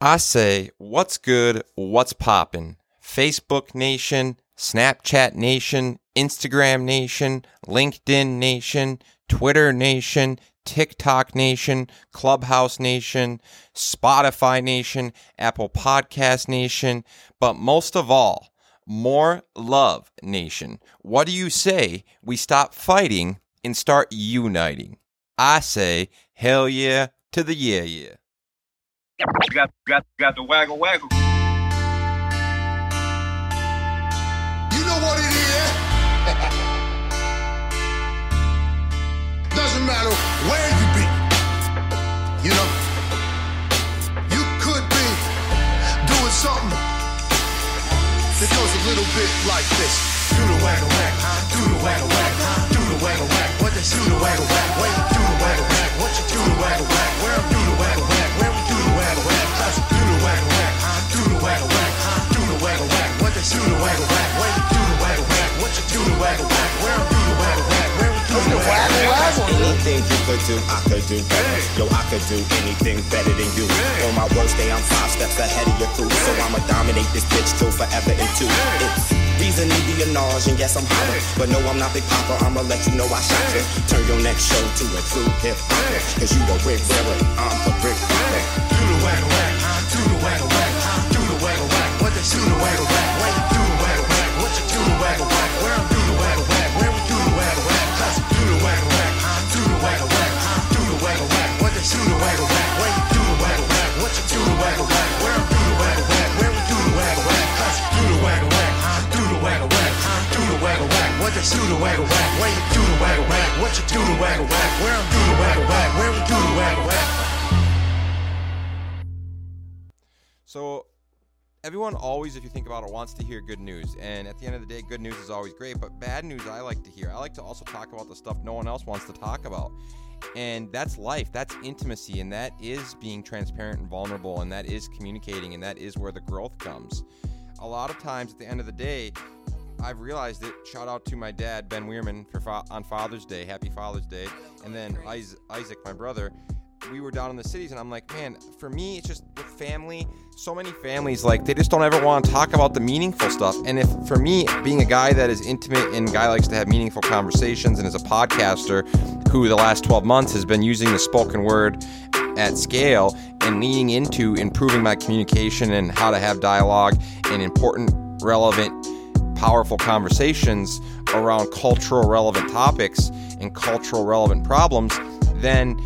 I say, what's good? What's poppin'? Facebook Nation, Snapchat Nation, Instagram Nation, LinkedIn Nation, Twitter Nation, TikTok Nation, Clubhouse Nation, Spotify Nation, Apple Podcast Nation, but most of all, more love nation. What do you say we stop fighting and start uniting? I say, hell yeah to the yeah yeah. Got got got the waggle waggle. You know what it is. Doesn't matter where you be. You know, you could be doing something that goes a little bit like this. Do the waggle wag, do the waggle wag, do the waggle wag. Do the waggle wag, Anything you could do, I could do better. Yo, I could do anything better than you. On my worst day, I'm five steps ahead of your crew. So I'ma dominate this bitch till forever and two. It's reason a nage, and yes, I'm hotter. But no, I'm not Big Papa, I'ma let you know I shot you. Turn your next show to a true hip hopper. Cause you the wig wearer, I'm the brick hopper. The waggle wag, where you do the waggle wag. What you do the waggle wag, where do the waggle wag, where we do the waggle wag. So everyone always, if you think about it, wants to hear good news. And at the end of the day, good news is always great, but bad news I like to hear. I like to also talk about the stuff no one else wants to talk about. And that's life, that's intimacy, and that is being transparent and vulnerable, and that is communicating, and that is where the growth comes. A lot of times at the end of the day, I've realized it. Shout out to my dad, Ben Wierman, for fa- on Father's Day. Happy Father's Day. And then Isaac, my brother. We were down in the cities, and I'm like, man, for me, it's just with family. So many families, like, they just don't ever want to talk about the meaningful stuff. And if, for me, being a guy that is intimate and guy likes to have meaningful conversations and is a podcaster who the last 12 months has been using the spoken word at scale and leaning into improving my communication and how to have dialogue and important, relevant, powerful conversations around cultural relevant topics and cultural relevant problems, then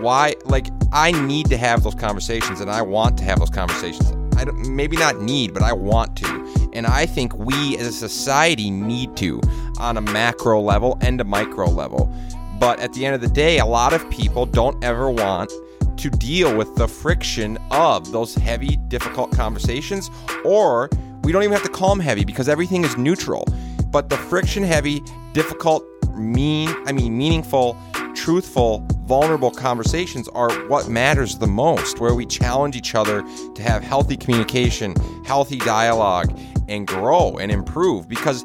why like I need to have those conversations and I want to have those conversations. I don't, maybe not need, but I want to. And I think we as a society need to on a macro level and a micro level. But at the end of the day, a lot of people don't ever want to deal with the friction of those heavy, difficult conversations, or we don't even have to call them heavy because everything is neutral. But the friction heavy, difficult, mean, I mean, meaningful, truthful, vulnerable conversations are what matters the most, where we challenge each other to have healthy communication, healthy dialogue, and grow and improve. Because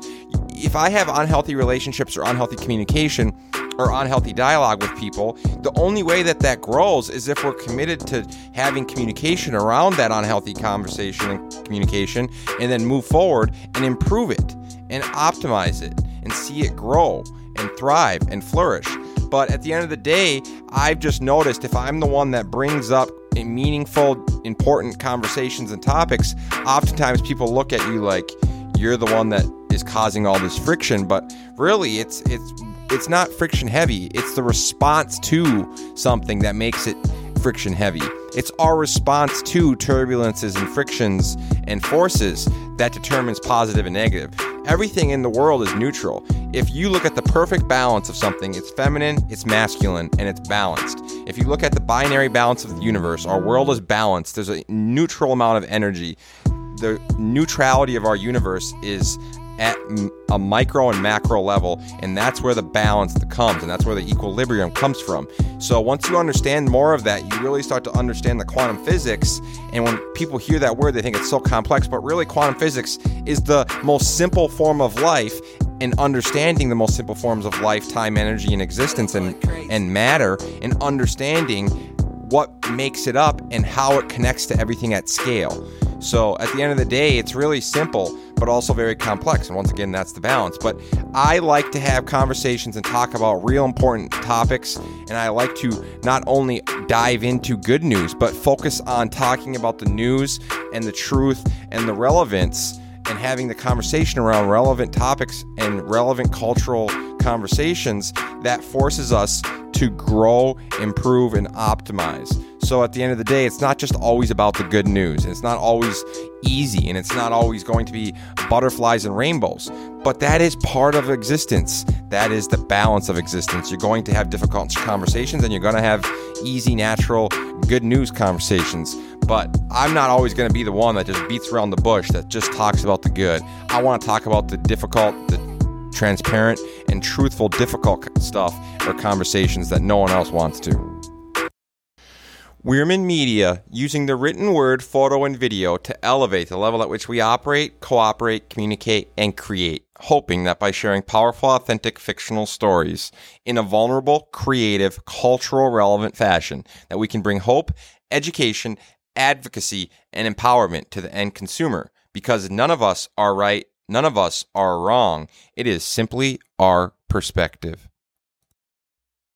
if I have unhealthy relationships or unhealthy communication, or unhealthy dialogue with people, the only way that that grows is if we're committed to having communication around that unhealthy conversation and communication, and then move forward and improve it and optimize it and see it grow and thrive and flourish. But at the end of the day, I've just noticed if I'm the one that brings up meaningful, important conversations and topics, oftentimes people look at you like you're the one that is causing all this friction. But really, it's it's it's not friction heavy. It's the response to something that makes it friction heavy. It's our response to turbulences and frictions and forces that determines positive and negative. Everything in the world is neutral. If you look at the perfect balance of something, it's feminine, it's masculine, and it's balanced. If you look at the binary balance of the universe, our world is balanced. There's a neutral amount of energy. The neutrality of our universe is at a micro and macro level, and that's where the balance comes, and that's where the equilibrium comes from. So once you understand more of that, you really start to understand the quantum physics. And when people hear that word, they think it's so complex, but really, quantum physics is the most simple form of life. And understanding the most simple forms of life, time, energy, and existence, and and matter, and understanding what makes it up and how it connects to everything at scale. So at the end of the day, it's really simple, but also very complex. And once again, that's the balance. But I like to have conversations and talk about real important topics. And I like to not only dive into good news, but focus on talking about the news and the truth and the relevance and having the conversation around relevant topics and relevant cultural conversations that forces us to grow, improve, and optimize. So at the end of the day, it's not just always about the good news. It's not always easy and it's not always going to be butterflies and rainbows. But that is part of existence. That is the balance of existence. You're going to have difficult conversations and you're going to have easy, natural, good news conversations. But I'm not always going to be the one that just beats around the bush, that just talks about the good. I want to talk about the difficult, the transparent, and truthful, difficult stuff or conversations that no one else wants to. Wierman Media using the written word, photo, and video to elevate the level at which we operate, cooperate, communicate, and create, hoping that by sharing powerful, authentic, fictional stories in a vulnerable, creative, cultural, relevant fashion, that we can bring hope, education, advocacy, and empowerment to the end consumer. Because none of us are right, none of us are wrong. It is simply our perspective.